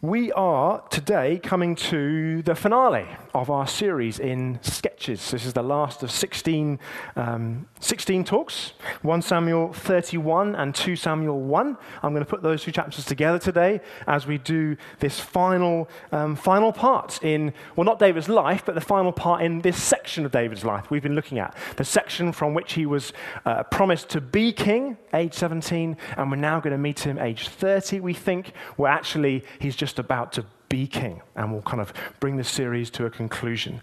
We are today coming to the finale of our series in Sketches. This is the last of 16, um, 16 talks 1 Samuel 31 and 2 Samuel 1. I'm going to put those two chapters together today as we do this final, um, final part in, well, not David's life, but the final part in this section of David's life we've been looking at. The section from which he was uh, promised to be king, age 17, and we're now going to meet him age 30, we think, where actually he's just just about to be king. And we'll kind of bring this series to a conclusion.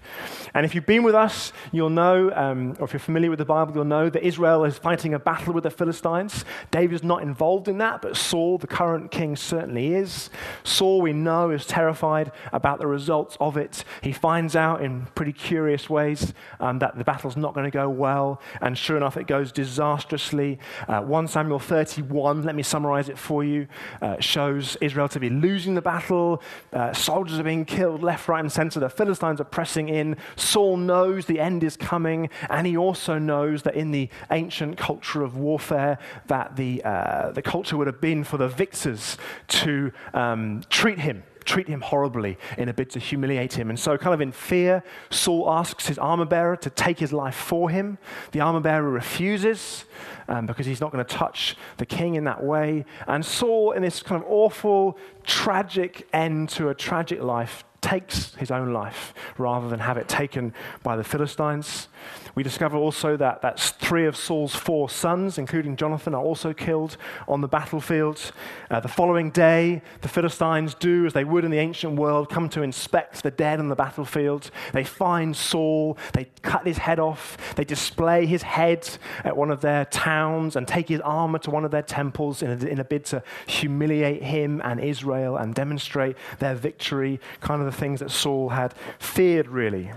And if you've been with us, you'll know, um, or if you're familiar with the Bible, you'll know that Israel is fighting a battle with the Philistines. David's not involved in that, but Saul, the current king, certainly is. Saul, we know, is terrified about the results of it. He finds out in pretty curious ways um, that the battle's not going to go well. And sure enough, it goes disastrously. Uh, 1 Samuel 31, let me summarize it for you, uh, shows Israel to be losing the battle. Uh, soldiers being killed left, right, and center. The Philistines are pressing in. Saul knows the end is coming, and he also knows that in the ancient culture of warfare, that the, uh, the culture would have been for the victors to um, treat him treat him horribly in a bid to humiliate him. And so, kind of in fear, Saul asks his armor bearer to take his life for him. The armor bearer refuses um, because he's not going to touch the king in that way. And Saul, in this kind of awful, tragic end to a tragic life, takes his own life rather than have it taken by the Philistines. We discover also that, that three of Saul's four sons, including Jonathan, are also killed on the battlefield. Uh, the following day, the Philistines do as they would in the ancient world come to inspect the dead on the battlefield. They find Saul, they cut his head off, they display his head at one of their towns and take his armor to one of their temples in a, in a bid to humiliate him and Israel and demonstrate their victory, kind of the things that Saul had feared, really.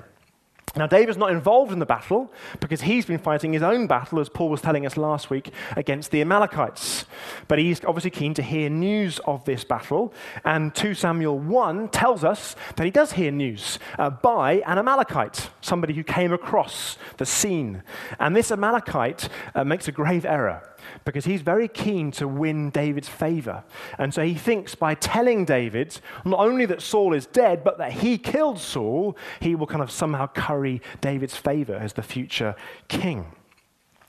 Now, David's not involved in the battle because he's been fighting his own battle, as Paul was telling us last week, against the Amalekites. But he's obviously keen to hear news of this battle. And 2 Samuel 1 tells us that he does hear news uh, by an Amalekite, somebody who came across the scene. And this Amalekite uh, makes a grave error because he's very keen to win David's favor. And so he thinks by telling David not only that Saul is dead, but that he killed Saul, he will kind of somehow curry David's favor as the future king.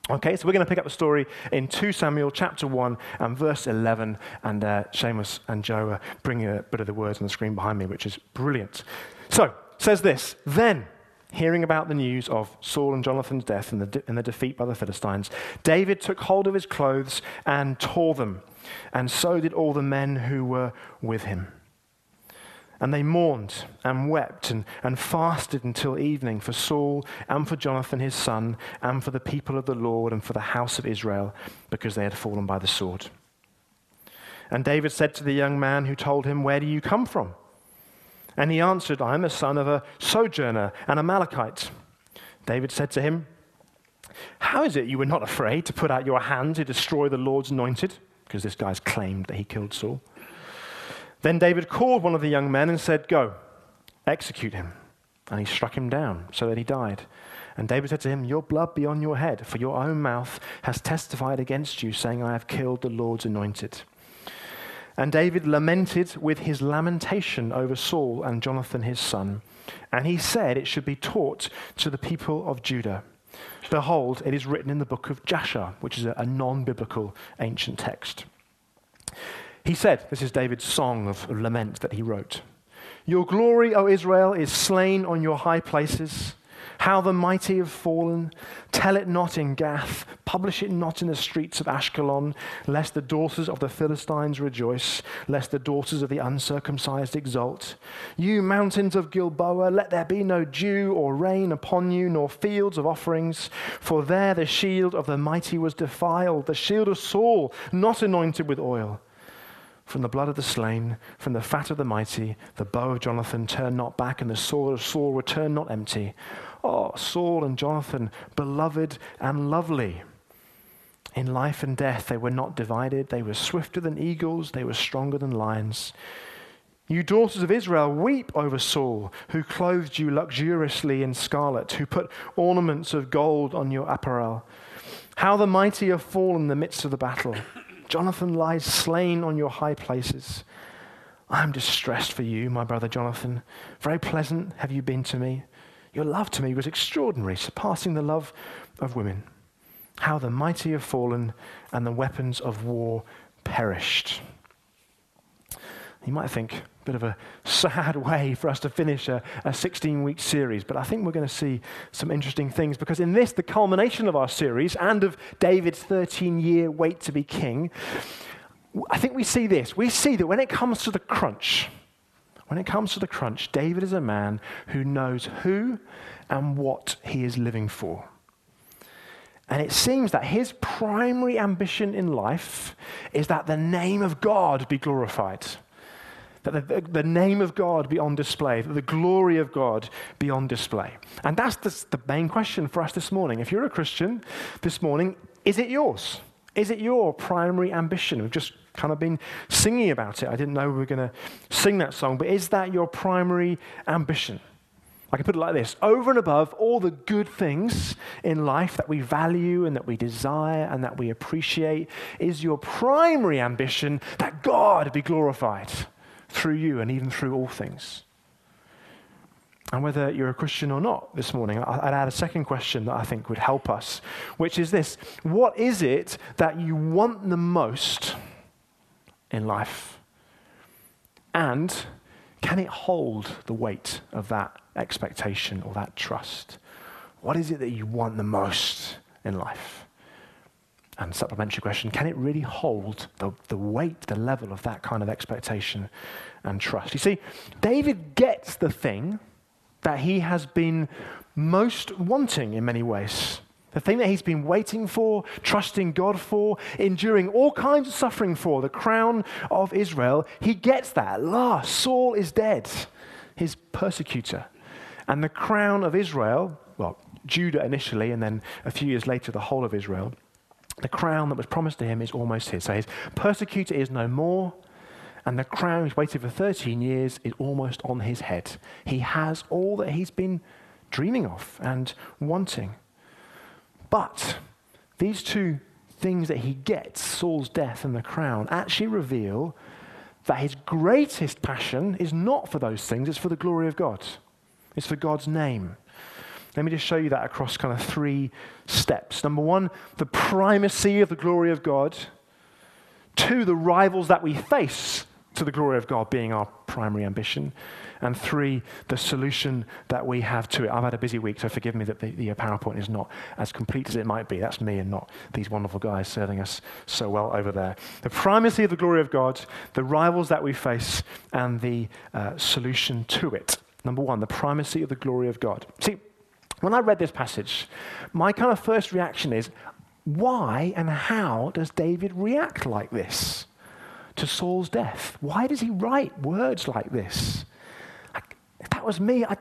Okay, so we're going to pick up the story in 2 Samuel chapter 1 and verse 11. And uh, Seamus and Joe are bringing a bit of the words on the screen behind me, which is brilliant. So, says this Then hearing about the news of Saul and Jonathan's death and the, and the defeat by the Philistines, David took hold of his clothes and tore them, and so did all the men who were with him. And they mourned and wept and, and fasted until evening for Saul and for Jonathan his son and for the people of the Lord and for the house of Israel because they had fallen by the sword. And David said to the young man who told him, Where do you come from? And he answered, I am a son of a sojourner, an Amalekite. David said to him, How is it you were not afraid to put out your hand to destroy the Lord's anointed? Because this guy's claimed that he killed Saul. Then David called one of the young men and said, Go, execute him. And he struck him down so that he died. And David said to him, Your blood be on your head, for your own mouth has testified against you, saying, I have killed the Lord's anointed. And David lamented with his lamentation over Saul and Jonathan his son. And he said it should be taught to the people of Judah. Behold, it is written in the book of Jasher, which is a non biblical ancient text. He said, This is David's song of lament that he wrote Your glory, O Israel, is slain on your high places. How the mighty have fallen. Tell it not in Gath, publish it not in the streets of Ashkelon, lest the daughters of the Philistines rejoice, lest the daughters of the uncircumcised exult. You mountains of Gilboa, let there be no dew or rain upon you, nor fields of offerings, for there the shield of the mighty was defiled, the shield of Saul, not anointed with oil. From the blood of the slain, from the fat of the mighty, the bow of Jonathan turned not back, and the sword of Saul returned not empty. Oh, Saul and Jonathan, beloved and lovely. In life and death, they were not divided. They were swifter than eagles, they were stronger than lions. You daughters of Israel, weep over Saul, who clothed you luxuriously in scarlet, who put ornaments of gold on your apparel. How the mighty have fallen in the midst of the battle. Jonathan lies slain on your high places. I'm distressed for you, my brother Jonathan. Very pleasant have you been to me. Your love to me was extraordinary, surpassing the love of women. How the mighty have fallen and the weapons of war perished. You might think, a bit of a sad way for us to finish a, a 16 week series, but I think we're going to see some interesting things because in this, the culmination of our series and of David's 13 year wait to be king, I think we see this. We see that when it comes to the crunch, when it comes to the crunch, David is a man who knows who and what he is living for. And it seems that his primary ambition in life is that the name of God be glorified, that the, the name of God be on display, that the glory of God be on display. And that's the, the main question for us this morning. If you're a Christian this morning, is it yours? Is it your primary ambition? We've just kind of been singing about it. I didn't know we were going to sing that song, but is that your primary ambition? I can put it like this over and above all the good things in life that we value and that we desire and that we appreciate, is your primary ambition that God be glorified through you and even through all things. And whether you're a Christian or not this morning, I'd add a second question that I think would help us, which is this What is it that you want the most in life? And can it hold the weight of that expectation or that trust? What is it that you want the most in life? And supplementary question can it really hold the, the weight, the level of that kind of expectation and trust? You see, David gets the thing that he has been most wanting in many ways. The thing that he's been waiting for, trusting God for, enduring all kinds of suffering for, the crown of Israel, he gets that. At last, Saul is dead, his persecutor. And the crown of Israel, well, Judah initially, and then a few years later, the whole of Israel, the crown that was promised to him is almost his. So his persecutor is no more, and the crown he's waited for 13 years is almost on his head. He has all that he's been dreaming of and wanting. But these two things that he gets, Saul's death and the crown, actually reveal that his greatest passion is not for those things, it's for the glory of God. It's for God's name. Let me just show you that across kind of three steps. Number one, the primacy of the glory of God. Two, the rivals that we face to the glory of God being our primary ambition. And three, the solution that we have to it. I've had a busy week, so forgive me that the, the PowerPoint is not as complete as it might be. That's me and not these wonderful guys serving us so well over there. The primacy of the glory of God, the rivals that we face, and the uh, solution to it. Number one, the primacy of the glory of God. See, when I read this passage, my kind of first reaction is why and how does David react like this to Saul's death? Why does he write words like this? If that was me, I,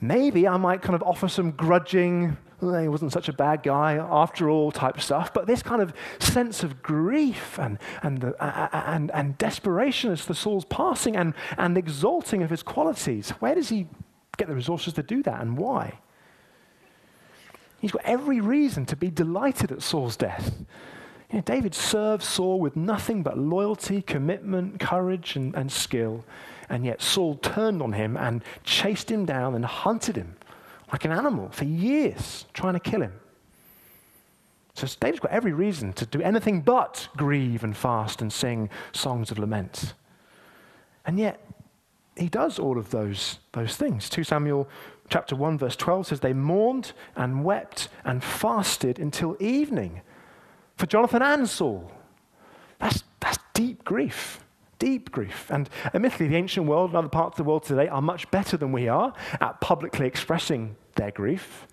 maybe I might kind of offer some grudging, oh, he wasn't such a bad guy after all type stuff, but this kind of sense of grief and, and, the, and, and desperation as to Saul's passing and, and exalting of his qualities, where does he get the resources to do that and why? He's got every reason to be delighted at Saul's death. You know, David served Saul with nothing but loyalty, commitment, courage, and, and skill. And yet Saul turned on him and chased him down and hunted him like an animal for years, trying to kill him. So David's got every reason to do anything but grieve and fast and sing songs of lament. And yet, he does all of those, those things. 2 Samuel chapter 1, verse 12 says, They mourned and wept and fasted until evening for Jonathan and Saul. That's, that's deep grief. Deep grief. And admittedly, the ancient world and other parts of the world today are much better than we are at publicly expressing their grief.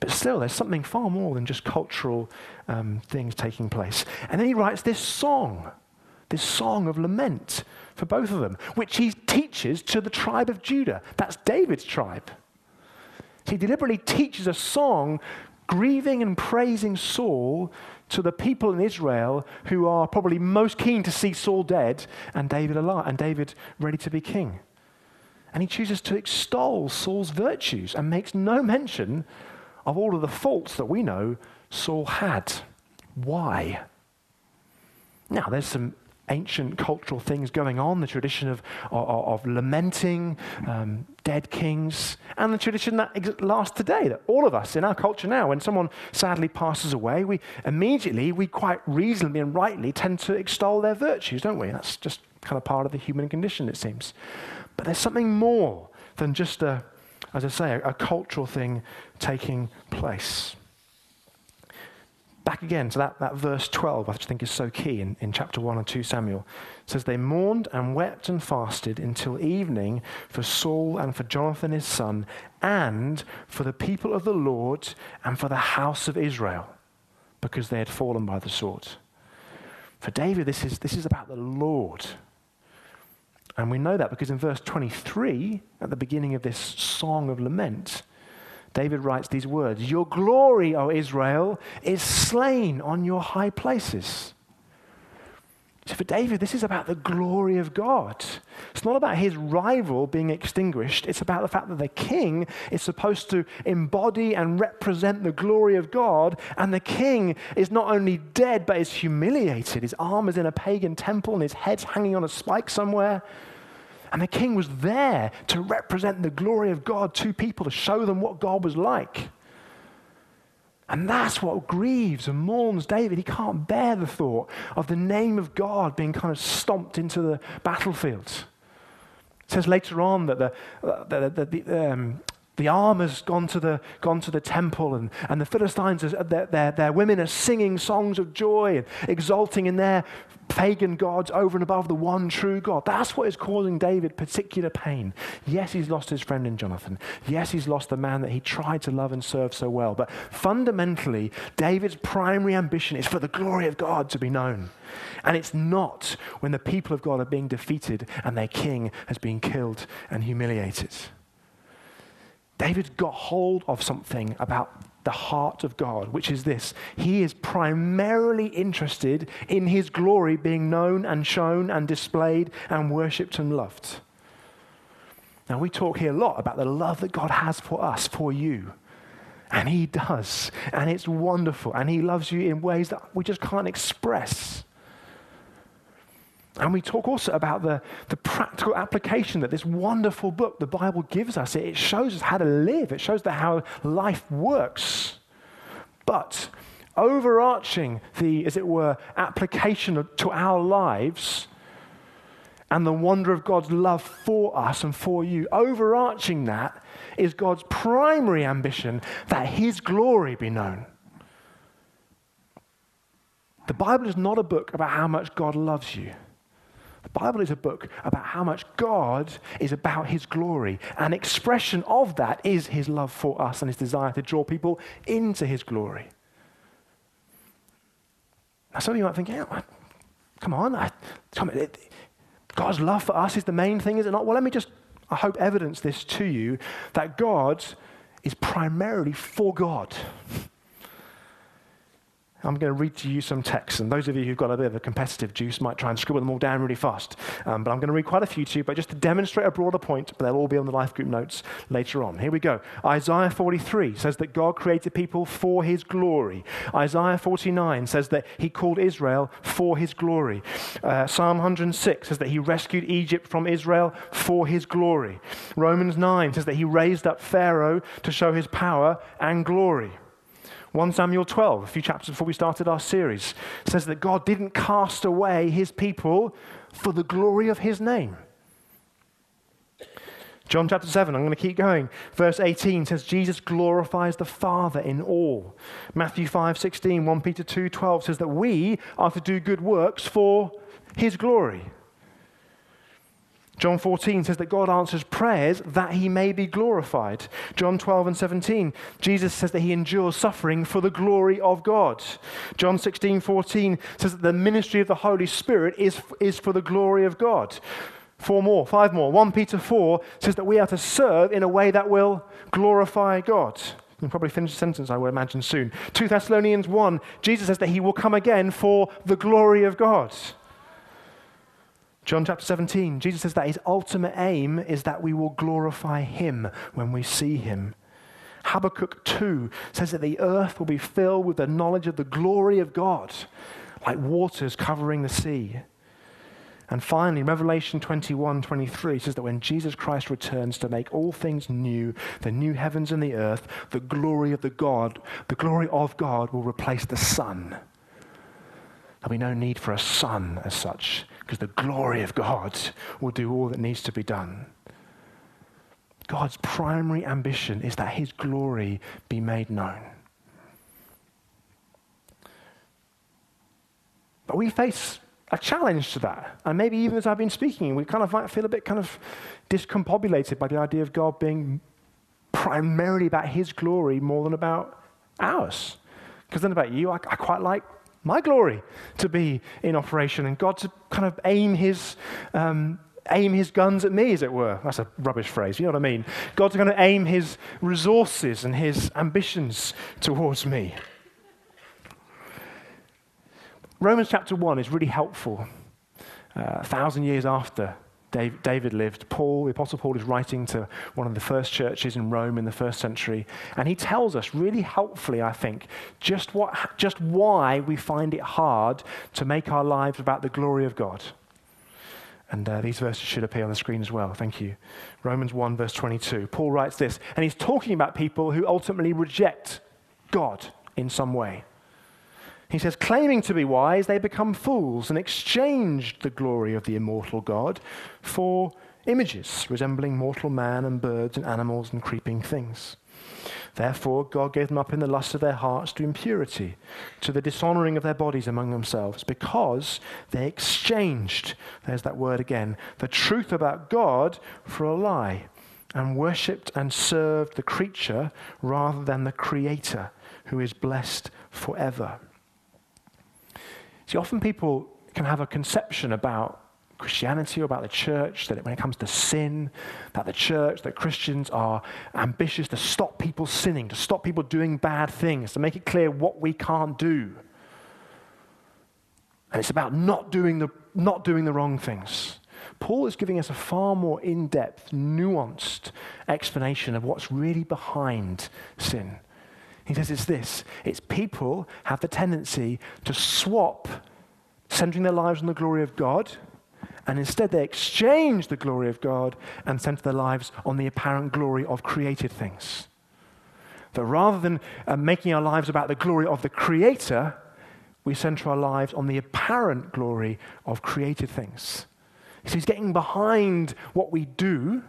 But still, there's something far more than just cultural um, things taking place. And then he writes this song, this song of lament for both of them, which he teaches to the tribe of Judah. That's David's tribe. He deliberately teaches a song grieving and praising Saul to the people in Israel who are probably most keen to see Saul dead and David alive and David ready to be king. And he chooses to extol Saul's virtues and makes no mention of all of the faults that we know Saul had. Why? Now, there's some ancient cultural things going on, the tradition of, of, of lamenting um, dead kings, and the tradition that lasts today, that all of us in our culture now, when someone sadly passes away, we immediately, we quite reasonably and rightly tend to extol their virtues, don't we? That's just kind of part of the human condition, it seems. But there's something more than just a, as I say, a, a cultural thing taking place back again to that, that verse 12, I think is so key in, in chapter 1 and 2 Samuel. It says, They mourned and wept and fasted until evening for Saul and for Jonathan his son, and for the people of the Lord and for the house of Israel, because they had fallen by the sword. For David, this is, this is about the Lord. And we know that because in verse 23, at the beginning of this song of lament, David writes these words Your glory, O Israel, is slain on your high places. So for David, this is about the glory of God. It's not about his rival being extinguished. It's about the fact that the king is supposed to embody and represent the glory of God. And the king is not only dead, but is humiliated. His arm is in a pagan temple and his head's hanging on a spike somewhere. And the king was there to represent the glory of God to people, to show them what God was like. And that's what grieves and mourns David. He can't bear the thought of the name of God being kind of stomped into the battlefield. It says later on that the, the, the, the um, the armor's gone to the, gone to the temple, and, and the Philistines, are, their, their, their women are singing songs of joy and exulting in their pagan gods over and above the one true God. That's what is causing David particular pain. Yes, he's lost his friend in Jonathan. Yes, he's lost the man that he tried to love and serve so well. But fundamentally, David's primary ambition is for the glory of God to be known. And it's not when the people of God are being defeated and their king has been killed and humiliated. David got hold of something about the heart of God, which is this He is primarily interested in His glory being known and shown and displayed and worshipped and loved. Now, we talk here a lot about the love that God has for us, for you. And He does. And it's wonderful. And He loves you in ways that we just can't express. And we talk also about the, the practical application that this wonderful book, the Bible, gives us. It shows us how to live, it shows us how life works. But overarching the, as it were, application to our lives and the wonder of God's love for us and for you, overarching that is God's primary ambition that His glory be known. The Bible is not a book about how much God loves you. The Bible is a book about how much God is about his glory. An expression of that is his love for us and his desire to draw people into his glory. Now, some of you might think, yeah, come on, I, come on God's love for us is the main thing, is it not? Well, let me just, I hope, evidence this to you that God is primarily for God. I'm going to read to you some texts, and those of you who've got a bit of a competitive juice might try and scribble them all down really fast. Um, but I'm going to read quite a few to you, but just to demonstrate a broader point, but they'll all be on the life group notes later on. Here we go. Isaiah 43 says that God created people for his glory. Isaiah 49 says that he called Israel for his glory. Uh, Psalm 106 says that he rescued Egypt from Israel for his glory. Romans 9 says that he raised up Pharaoh to show his power and glory. 1 Samuel 12, a few chapters before we started our series, says that God didn't cast away his people for the glory of his name. John chapter 7, I'm going to keep going. Verse 18 says, Jesus glorifies the Father in all. Matthew 5, 16, 1 Peter 2, 12 says that we are to do good works for his glory. John 14 says that God answers prayers that he may be glorified. John 12 and 17, Jesus says that he endures suffering for the glory of God. John 16, 14 says that the ministry of the Holy Spirit is, is for the glory of God. Four more, five more. 1 Peter 4 says that we are to serve in a way that will glorify God. You'll probably finish the sentence, I would imagine, soon. 2 Thessalonians 1, Jesus says that he will come again for the glory of God. John chapter 17, Jesus says that his ultimate aim is that we will glorify him when we see him. Habakkuk 2 says that the earth will be filled with the knowledge of the glory of God, like waters covering the sea. And finally, Revelation 21 23 says that when Jesus Christ returns to make all things new, the new heavens and the earth, the glory of the God, the glory of God will replace the sun. There'll be no need for a sun as such, because the glory of God will do all that needs to be done. God's primary ambition is that his glory be made known. But we face a challenge to that. And maybe even as I've been speaking, we kind of might feel a bit kind of discombobulated by the idea of God being primarily about his glory more than about ours. Because then about you, I, I quite like my glory to be in operation and God to kind of aim his, um, aim his guns at me, as it were. That's a rubbish phrase, you know what I mean? God's going to aim his resources and his ambitions towards me. Romans chapter 1 is really helpful. Uh, a thousand years after David lived, Paul, the Apostle Paul, is writing to one of the first churches in Rome in the first century, and he tells us really helpfully, I think, just, what, just why we find it hard to make our lives about the glory of God. And uh, these verses should appear on the screen as well. Thank you. Romans 1, verse 22. Paul writes this, and he's talking about people who ultimately reject God in some way. He says, claiming to be wise, they become fools and exchanged the glory of the immortal God for images resembling mortal man and birds and animals and creeping things. Therefore, God gave them up in the lust of their hearts to impurity, to the dishonoring of their bodies among themselves, because they exchanged, there's that word again, the truth about God for a lie, and worshipped and served the creature rather than the Creator, who is blessed forever. See, often people can have a conception about Christianity or about the church that when it comes to sin, that the church, that Christians are ambitious to stop people sinning, to stop people doing bad things, to make it clear what we can't do. And it's about not doing the, not doing the wrong things. Paul is giving us a far more in depth, nuanced explanation of what's really behind sin. He says it's this it's people have the tendency to swap centering their lives on the glory of God, and instead they exchange the glory of God and center their lives on the apparent glory of created things. That rather than uh, making our lives about the glory of the Creator, we center our lives on the apparent glory of created things. So he's getting behind what we do,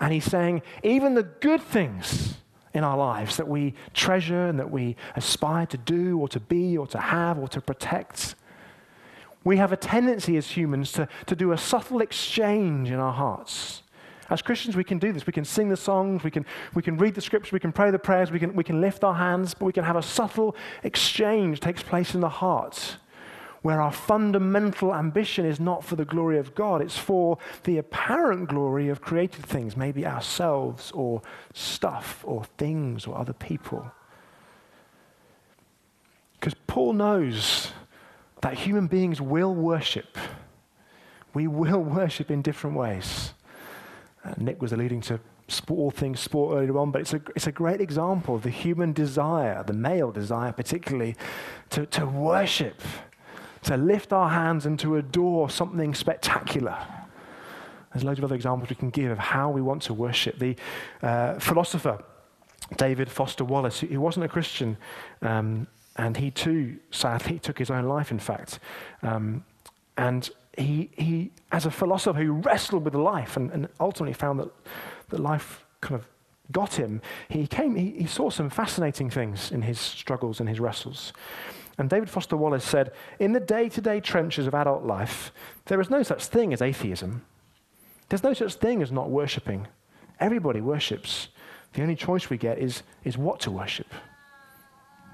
and he's saying, even the good things in our lives that we treasure and that we aspire to do or to be or to have or to protect. We have a tendency as humans to, to do a subtle exchange in our hearts. As Christians, we can do this. We can sing the songs, we can, we can read the scriptures, we can pray the prayers, we can, we can lift our hands, but we can have a subtle exchange takes place in the heart where our fundamental ambition is not for the glory of God, it's for the apparent glory of created things, maybe ourselves or stuff or things or other people. Because Paul knows that human beings will worship. We will worship in different ways. Uh, Nick was alluding to sport, all things sport earlier on, but it's a, it's a great example of the human desire, the male desire particularly, to, to worship to lift our hands and to adore something spectacular. There's loads of other examples we can give of how we want to worship. The uh, philosopher David Foster Wallace, he wasn't a Christian, um, and he too, sadly, he took his own life, in fact. Um, and he, he, as a philosopher who wrestled with life and, and ultimately found that, that life kind of got him, he, came, he, he saw some fascinating things in his struggles and his wrestles. And David Foster Wallace said, In the day to day trenches of adult life, there is no such thing as atheism. There's no such thing as not worshipping. Everybody worships. The only choice we get is, is what to worship.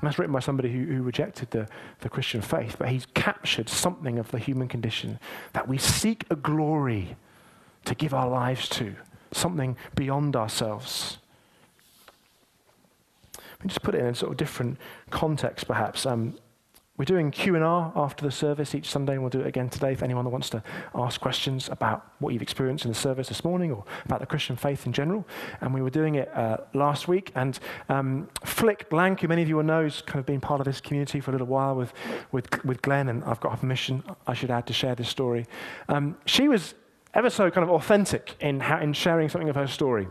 And that's written by somebody who, who rejected the, the Christian faith, but he's captured something of the human condition that we seek a glory to give our lives to, something beyond ourselves. Let me just put it in a sort of different context, perhaps. Um, we're doing Q&R after the service each Sunday, and we'll do it again today if anyone that wants to ask questions about what you've experienced in the service this morning or about the Christian faith in general. And we were doing it uh, last week, and um, Flick Blank, who many of you will know, has kind of been part of this community for a little while with, with, with Glenn, and I've got her permission, I should add, to share this story. Um, she was ever so kind of authentic in, in sharing something of her story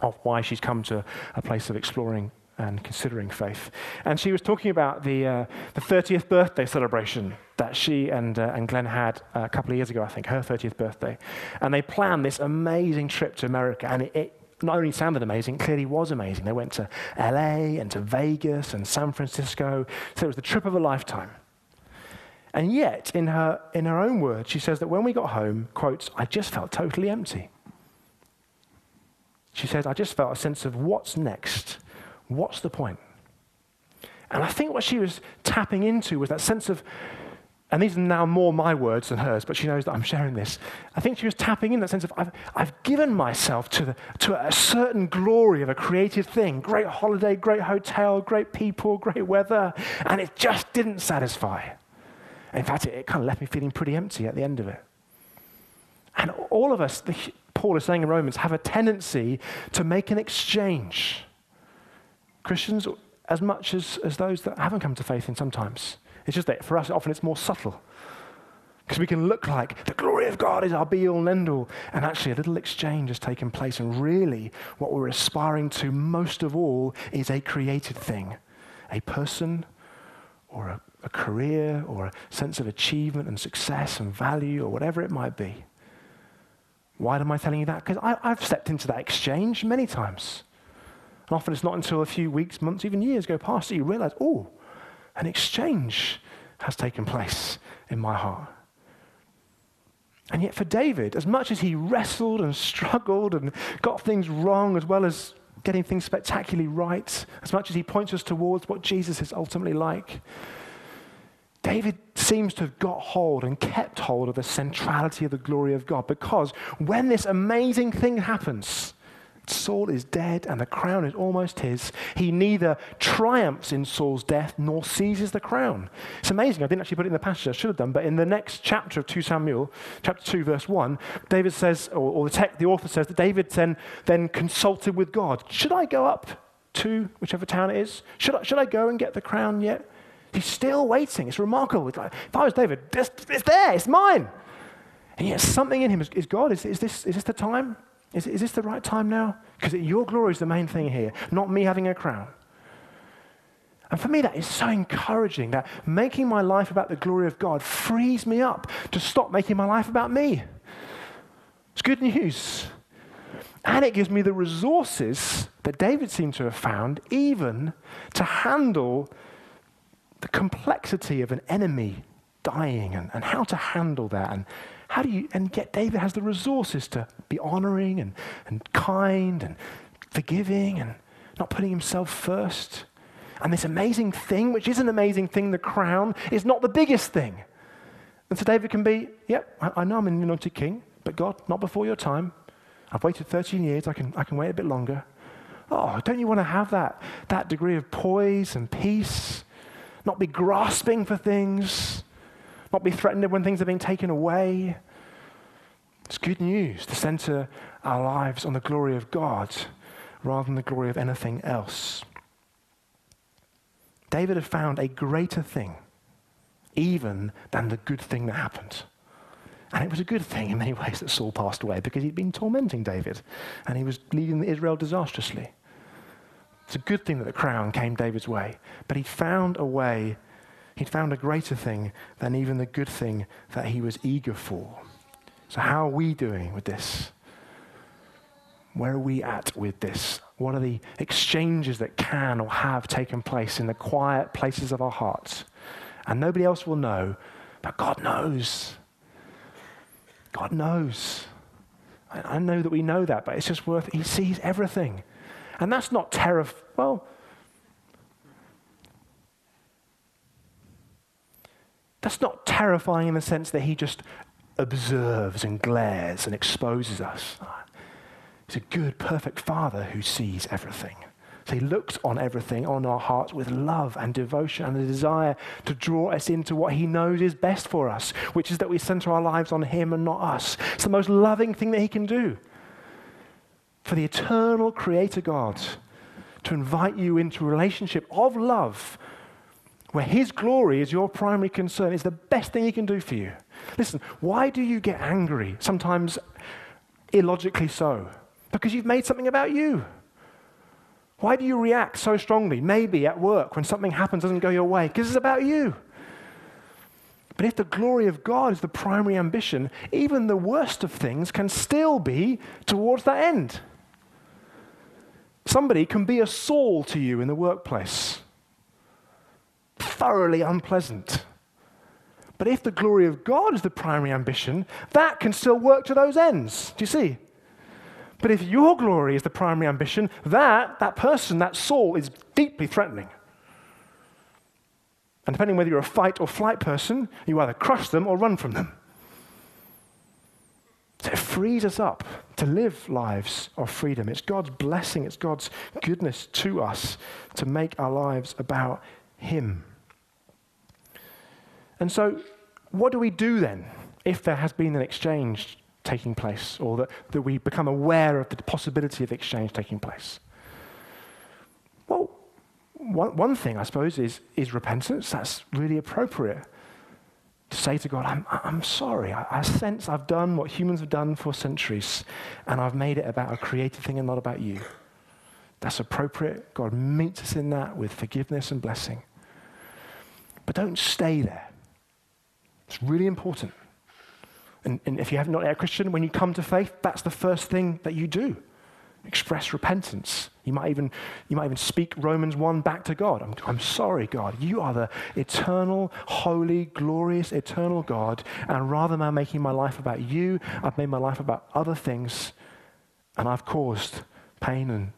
of why she's come to a place of exploring and considering faith. And she was talking about the, uh, the 30th birthday celebration that she and, uh, and Glenn had a couple of years ago, I think, her 30th birthday. And they planned this amazing trip to America. And it, it not only sounded amazing, it clearly was amazing. They went to LA and to Vegas and San Francisco. So it was the trip of a lifetime. And yet, in her, in her own words, she says that when we got home, quotes, I just felt totally empty. She says, I just felt a sense of what's next What's the point? And I think what she was tapping into was that sense of, and these are now more my words than hers, but she knows that I'm sharing this. I think she was tapping in that sense of, I've, I've given myself to, the, to a certain glory of a creative thing great holiday, great hotel, great people, great weather, and it just didn't satisfy. In fact, it, it kind of left me feeling pretty empty at the end of it. And all of us, the, Paul is saying in Romans, have a tendency to make an exchange Christians as much as, as those that haven't come to faith in sometimes. It's just that for us, often it's more subtle. Because we can look like the glory of God is our be all and end all. And actually, a little exchange has taken place. And really, what we're aspiring to most of all is a created thing a person or a, a career or a sense of achievement and success and value or whatever it might be. Why am I telling you that? Because I've stepped into that exchange many times. And often it's not until a few weeks, months, even years go past that you realize, oh, an exchange has taken place in my heart. And yet, for David, as much as he wrestled and struggled and got things wrong, as well as getting things spectacularly right, as much as he points us towards what Jesus is ultimately like, David seems to have got hold and kept hold of the centrality of the glory of God because when this amazing thing happens, Saul is dead and the crown is almost his. He neither triumphs in Saul's death nor seizes the crown. It's amazing. I didn't actually put it in the passage, I should have done, but in the next chapter of 2 Samuel, chapter 2, verse 1, David says, or, or the, the author says, that David then, then consulted with God. Should I go up to whichever town it is? Should I, should I go and get the crown yet? He's still waiting. It's remarkable. It's like, if I was David, it's, it's there, it's mine. And yet something in him is, is God, is, is, this, is this the time? Is, is this the right time now? Because your glory is the main thing here, not me having a crown. And for me, that is so encouraging that making my life about the glory of God frees me up to stop making my life about me. It's good news. And it gives me the resources that David seemed to have found, even to handle the complexity of an enemy dying and, and how to handle that and how do you, and yet David has the resources to be honoring and, and kind and forgiving and not putting himself first. And this amazing thing, which is an amazing thing, the crown, is not the biggest thing. And so David can be, yep, I, I know I'm an anointed king, but God, not before your time. I've waited 13 years, I can, I can wait a bit longer. Oh, don't you want to have that, that degree of poise and peace? Not be grasping for things, not be threatened when things are being taken away. It's good news to center our lives on the glory of God rather than the glory of anything else. David had found a greater thing even than the good thing that happened. And it was a good thing in many ways that Saul passed away because he'd been tormenting David and he was leading Israel disastrously. It's a good thing that the crown came David's way, but he found a way He'd found a greater thing than even the good thing that he was eager for. So, how are we doing with this? Where are we at with this? What are the exchanges that can or have taken place in the quiet places of our hearts? And nobody else will know, but God knows. God knows. I, know that we know that, but it's just worth, He sees everything. And that's not terror. Well, That's not terrifying in the sense that he just observes and glares and exposes us. He's a good, perfect father who sees everything. So he looks on everything, on our hearts, with love and devotion and a desire to draw us into what he knows is best for us, which is that we center our lives on him and not us. It's the most loving thing that he can do. For the eternal creator God to invite you into a relationship of love where his glory is your primary concern is the best thing he can do for you. Listen, why do you get angry? Sometimes illogically so. Because you've made something about you. Why do you react so strongly? Maybe at work when something happens doesn't go your way, because it's about you. But if the glory of God is the primary ambition, even the worst of things can still be towards that end. Somebody can be a Saul to you in the workplace, thoroughly unpleasant. But if the glory of God is the primary ambition, that can still work to those ends. Do you see? But if your glory is the primary ambition, that, that person, that Saul, is deeply threatening. And depending whether you're a fight or flight person, you either crush them or run from them. So it frees us up to live lives of freedom. It's God's blessing, it's God's goodness to us to make our lives about Him. And so, what do we do then if there has been an exchange taking place, or that, that we become aware of the possibility of exchange taking place? Well, one, one thing, I suppose, is, is repentance. That's really appropriate. To say to God, I'm, I'm sorry. I, I sense I've done what humans have done for centuries, and I've made it about a created thing and not about you. That's appropriate. God meets us in that with forgiveness and blessing. But don't stay there. It's really important. And, and if you have not yet a Christian, when you come to faith, that's the first thing that you do. Express repentance. You might even, you might even speak Romans 1 back to God. I'm, I'm sorry, God. You are the eternal, holy, glorious, eternal God. And rather than making my life about you, I've made my life about other things. And I've caused pain and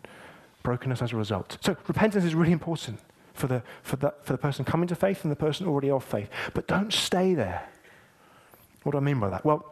brokenness as a result. So repentance is really important for the, for the, for the person coming to faith and the person already of faith. But don't stay there. What do I mean by that? Well,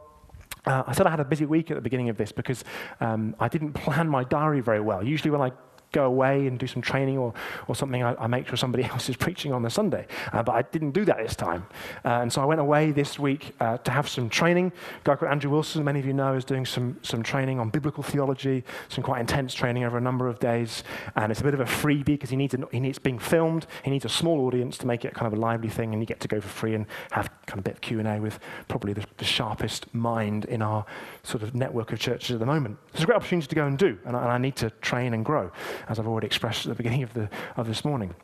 uh, I said I had a busy week at the beginning of this because um, I didn't plan my diary very well. Usually, when I go away and do some training or, or something, I, I make sure somebody else is preaching on the Sunday. Uh, but I didn't do that this time. Uh, and so I went away this week uh, to have some training. A guy called Andrew Wilson, many of you know, is doing some, some training on biblical theology, some quite intense training over a number of days. And it's a bit of a freebie because he needs, a, he needs being filmed. He needs a small audience to make it kind of a lively thing. And you get to go for free and have kind of a bit of Q&A with probably the, the sharpest mind in our sort of network of churches at the moment. It's a great opportunity to go and do. And I, and I need to train and grow as I've already expressed at the beginning of, the, of this morning.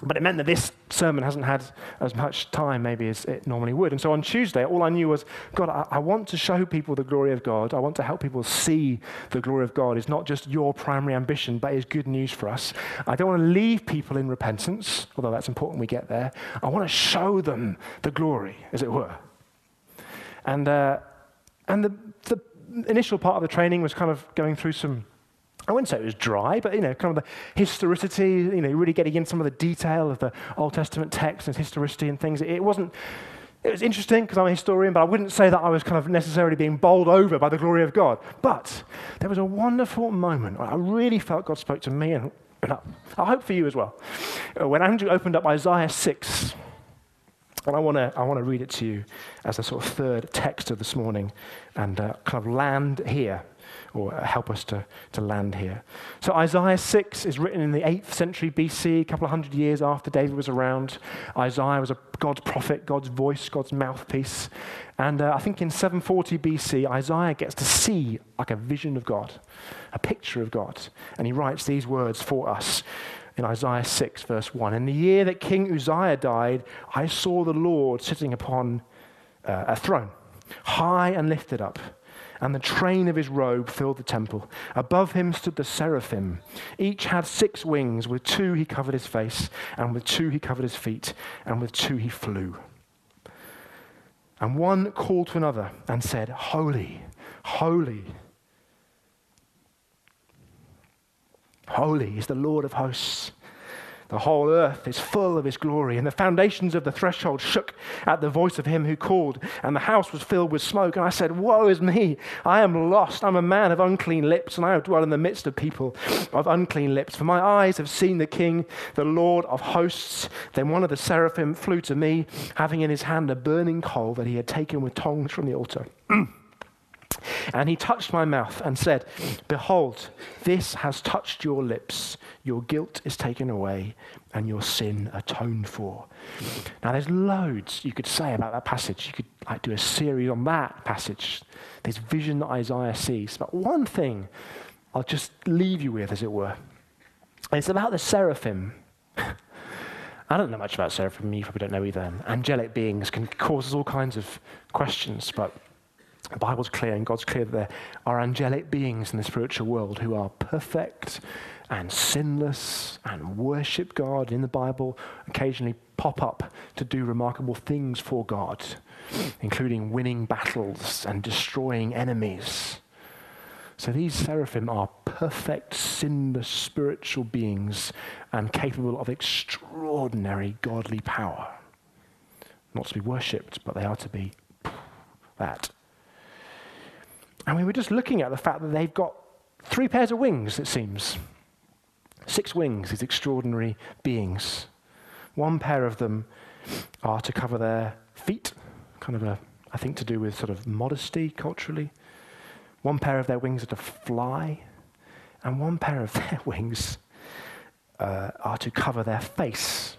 But it meant that this sermon hasn't had as much time maybe as it normally would. And so on Tuesday, all I knew was, God, I, I, want to show people the glory of God. I want to help people see the glory of God is not just your primary ambition, but is good news for us. I don't want to leave people in repentance, although that's important we get there. I want to show them the glory, as it were. And, uh, and the, the initial part of the training was kind of going through some I wouldn't say it was dry, but you know, kind of the historicity, you know, really getting in some of the detail of the Old Testament text and historicity and things. It wasn't. It was interesting because I'm a historian, but I wouldn't say that I was kind of necessarily being bowled over by the glory of God. But there was a wonderful moment. I really felt God spoke to me, and, and I hope for you as well. Uh, when Andrew opened up Isaiah 6, and I want to I wanna read it to you as a sort of third text of this morning and uh, kind of land here or help us to, to land here. So, Isaiah 6 is written in the 8th century BC, a couple of hundred years after David was around. Isaiah was a God's prophet, God's voice, God's mouthpiece. And uh, I think in 740 BC, Isaiah gets to see like a vision of God, a picture of God. And he writes these words for us in Isaiah 6, verse 1. In the year that King Uzziah died, I saw the Lord sitting upon uh, a throne, high and lifted up and the train of his robe filled the temple. Above him stood the seraphim. Each had six wings. With two he covered his face, and with two he covered his feet, and with two he flew. And one called to another and said, Holy, holy, holy is the Lord of hosts. The whole earth is full of his glory, and the foundations of the threshold shook at the voice of him who called, and the house was filled with smoke. And I said, Woe is me! I am lost. I'm a man of unclean lips, and I dwelt in the midst of people of unclean lips. For my eyes have seen the King, the Lord of hosts. Then one of the seraphim flew to me, having in his hand a burning coal that he had taken with tongs from the altar. And he touched my mouth and said, Behold, this has touched your lips. Your guilt is taken away and your sin atoned for. Now, there's loads you could say about that passage. You could like do a series on that passage, this vision that Isaiah sees. But one thing I'll just leave you with, as it were, it's about the seraphim. I don't know much about seraphim, you probably don't know either. Angelic beings can cause us all kinds of questions, but the Bible's clear and God's clear that there are angelic beings in the spiritual world who are perfect and sinless and worship God in the Bible, occasionally pop up to do remarkable things for God, including winning battles and destroying enemies. So these seraphim are perfect, sinless spiritual beings and capable of extraordinary godly power. Not to be worshipped, but they are to be that. And we were just looking at the fact that they've got three pairs of wings, it seems. Six wings, these extraordinary beings. One pair of them are to cover their feet, kind of a, I think, to do with sort of modesty culturally. One pair of their wings are to fly, and one pair of their wings uh, are to cover their face.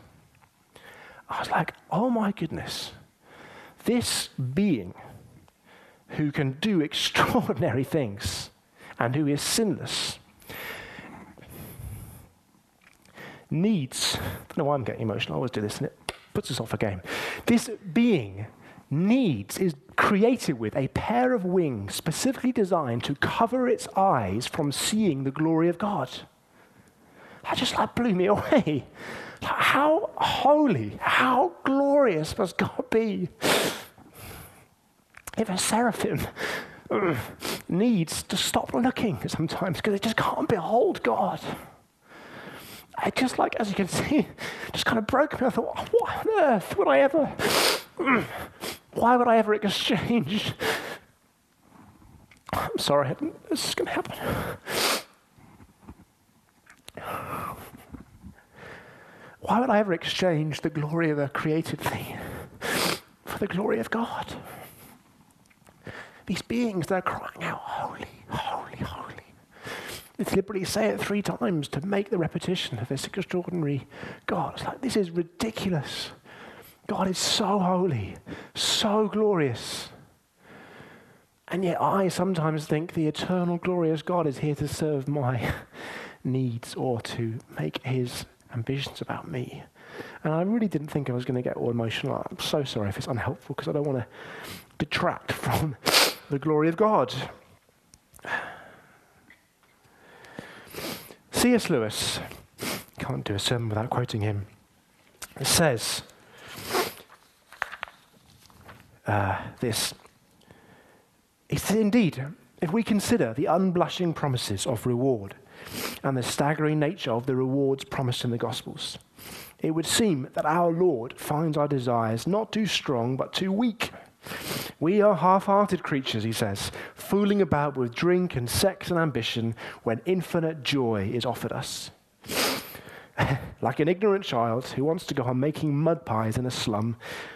I was like, oh my goodness, this being who can do extraordinary things and who is sinless needs, I don't know why I'm getting emotional, I always do this and it puts us off a game. This being needs, is created with a pair of wings specifically designed to cover its eyes from seeing the glory of God. That just like blew me away. How holy, how glorious must God be if a seraphim needs to stop looking sometimes because they just can't behold God. I just like, as you can see, just kind of broke me. I thought, what on earth would I ever, why would I ever exchange? I'm sorry, this is going to happen. Why would I ever exchange the glory of a created thing for the glory of God? These beings, they're crying out, Holy, holy, holy. They deliberately say it three times to make the repetition of this extraordinary God. It's like, this is ridiculous. God is so holy, so glorious. And yet, I sometimes think the eternal, glorious God is here to serve my needs or to make his ambitions about me. And I really didn't think I was going to get all emotional. I'm so sorry if it's unhelpful because I don't want to detract from the glory of God. C.S. Lewis, can't do a sermon without quoting him, says uh, this. He says, Indeed, if we consider the unblushing promises of reward and the staggering nature of the rewards promised in the Gospels, it would seem that our Lord finds our desires not too strong but too weak we are half hearted creatures, he says, fooling about with drink and sex and ambition when infinite joy is offered us. like an ignorant child who wants to go on making mud pies in a slum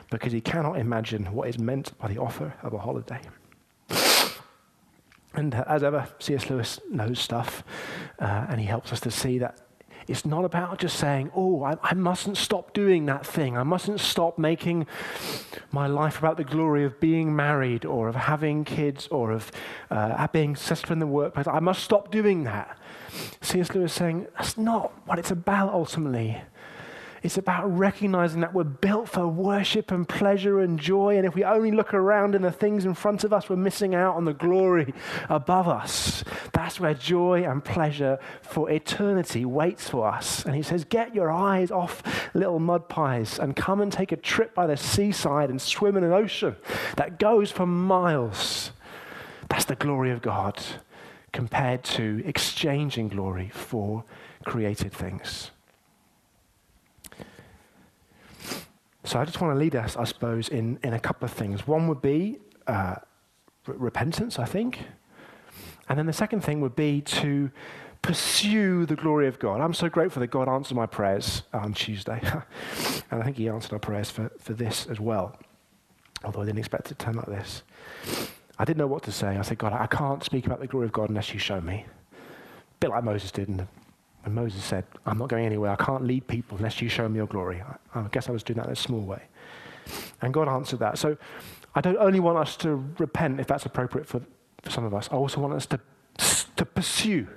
because he cannot imagine what is meant by the offer of a holiday. And uh, as ever, C.S. Lewis knows stuff, uh, and he helps us to see that it's not about just saying, oh, I, I, mustn't stop doing that thing. I mustn't stop making my life about the glory of being married or of having kids or of uh, being successful in the workplace. I must stop doing that. C.S. Lewis saying, that's not what it's about ultimately. It's about recognizing that we're built for worship and pleasure and joy. And if we only look around in the things in front of us, we're missing out on the glory above us. That's where joy and pleasure for eternity waits for us. And he says, Get your eyes off little mud pies and come and take a trip by the seaside and swim in an ocean that goes for miles. That's the glory of God compared to exchanging glory for created things. So I just want to lead us, I suppose, in, in a couple of things. One would be uh, repentance, I think. And then the second thing would be to pursue the glory of God. I'm so grateful that God answered my prayers on Tuesday. and I think He answered our prayers for, for this as well, although I didn't expect it to turn like this. I didn't know what to say. I said, God, I can't speak about the glory of God unless you show me. A bit like Moses did. And Moses said, I'm not going anywhere, I can't lead people unless you show me your glory. I, I guess I was doing that in a small way. And God answered that. So I don't only want us to repent if that's appropriate for, for some of us, I also want us to, to pursue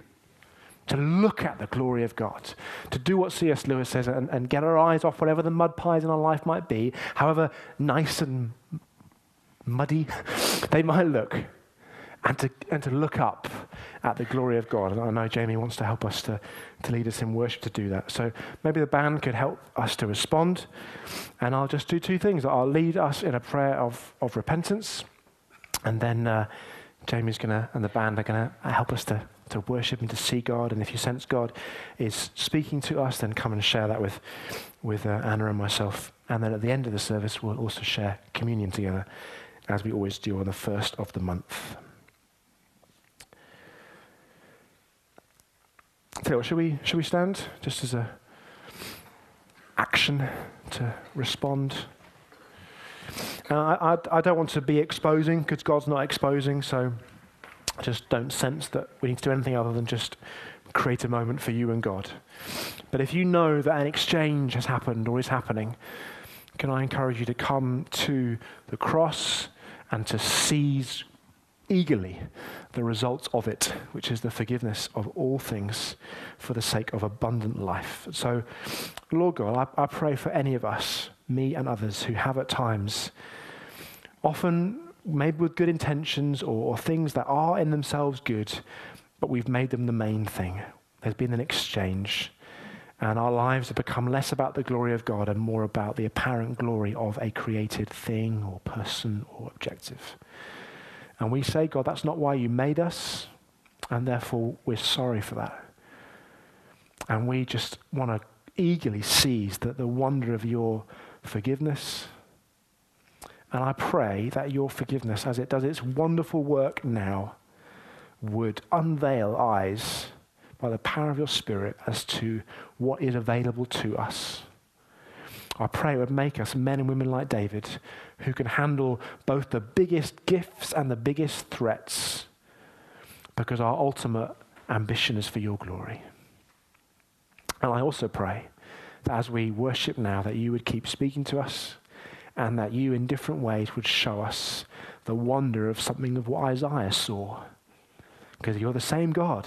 to look at the glory of God, to do what C.S. Lewis says and, and, get our eyes off whatever the mud pies in our life might be, however nice and muddy they might look, and to, and to look up at the glory of God. And I know Jamie wants to help us to, to lead us in worship to do that. So maybe the band could help us to respond. And I'll just do two things. I'll lead us in a prayer of, of repentance, and then uh, Jamie's going to, and the band are going to help us to, to worship and to see God. And if you sense God is speaking to us, then come and share that with, with uh, Anna and myself. And then at the end of the service, we'll also share communion together, as we always do on the first of the month. So, should we, should we stand just as a action to respond? Uh, I, I, I don't want to be exposing because God's not exposing, so I just don't sense that we need to do anything other than just create a moment for you and God. But if you know that an exchange has happened or is happening, can I encourage you to come to the cross and to seize eagerly the results of it, which is the forgiveness of all things for the sake of abundant life. So, Lord God, I, I pray for any of us, me and others, who have at times, often maybe with good intentions or, or things that are in themselves good, but we've made them the main thing. There's been an exchange. And our lives have become less about the glory of God and more about the apparent glory of a created thing or person or objective. And we say, God, that's not why you made us, and therefore we're sorry for that. And we just want to eagerly seize the, the wonder of your forgiveness. And I pray that your forgiveness, as it does its wonderful work now, would unveil eyes by the power of your Spirit as to what is available to us. I pray it would make us men and women like David who can handle both the biggest gifts and the biggest threats because our ultimate ambition is for your glory. And I also pray that as we worship now, that you would keep speaking to us and that you, in different ways, would show us the wonder of something of what Isaiah saw. Because you're the same God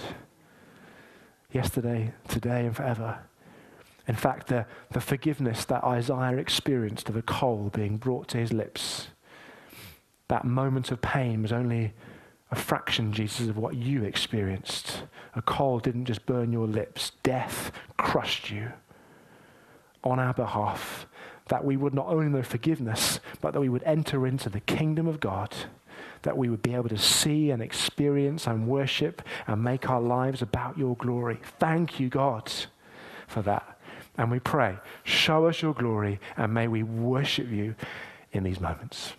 yesterday, today, and forever. In fact, the, the forgiveness that Isaiah experienced of a coal being brought to his lips, that moment of pain was only a fraction, Jesus, of what you experienced. A coal didn't just burn your lips, death crushed you on our behalf. That we would not only know forgiveness, but that we would enter into the kingdom of God that we would be able to see and experience and worship and make our lives about your glory. Thank you, God, for that. And we pray, show us your glory, and may we worship you in these moments.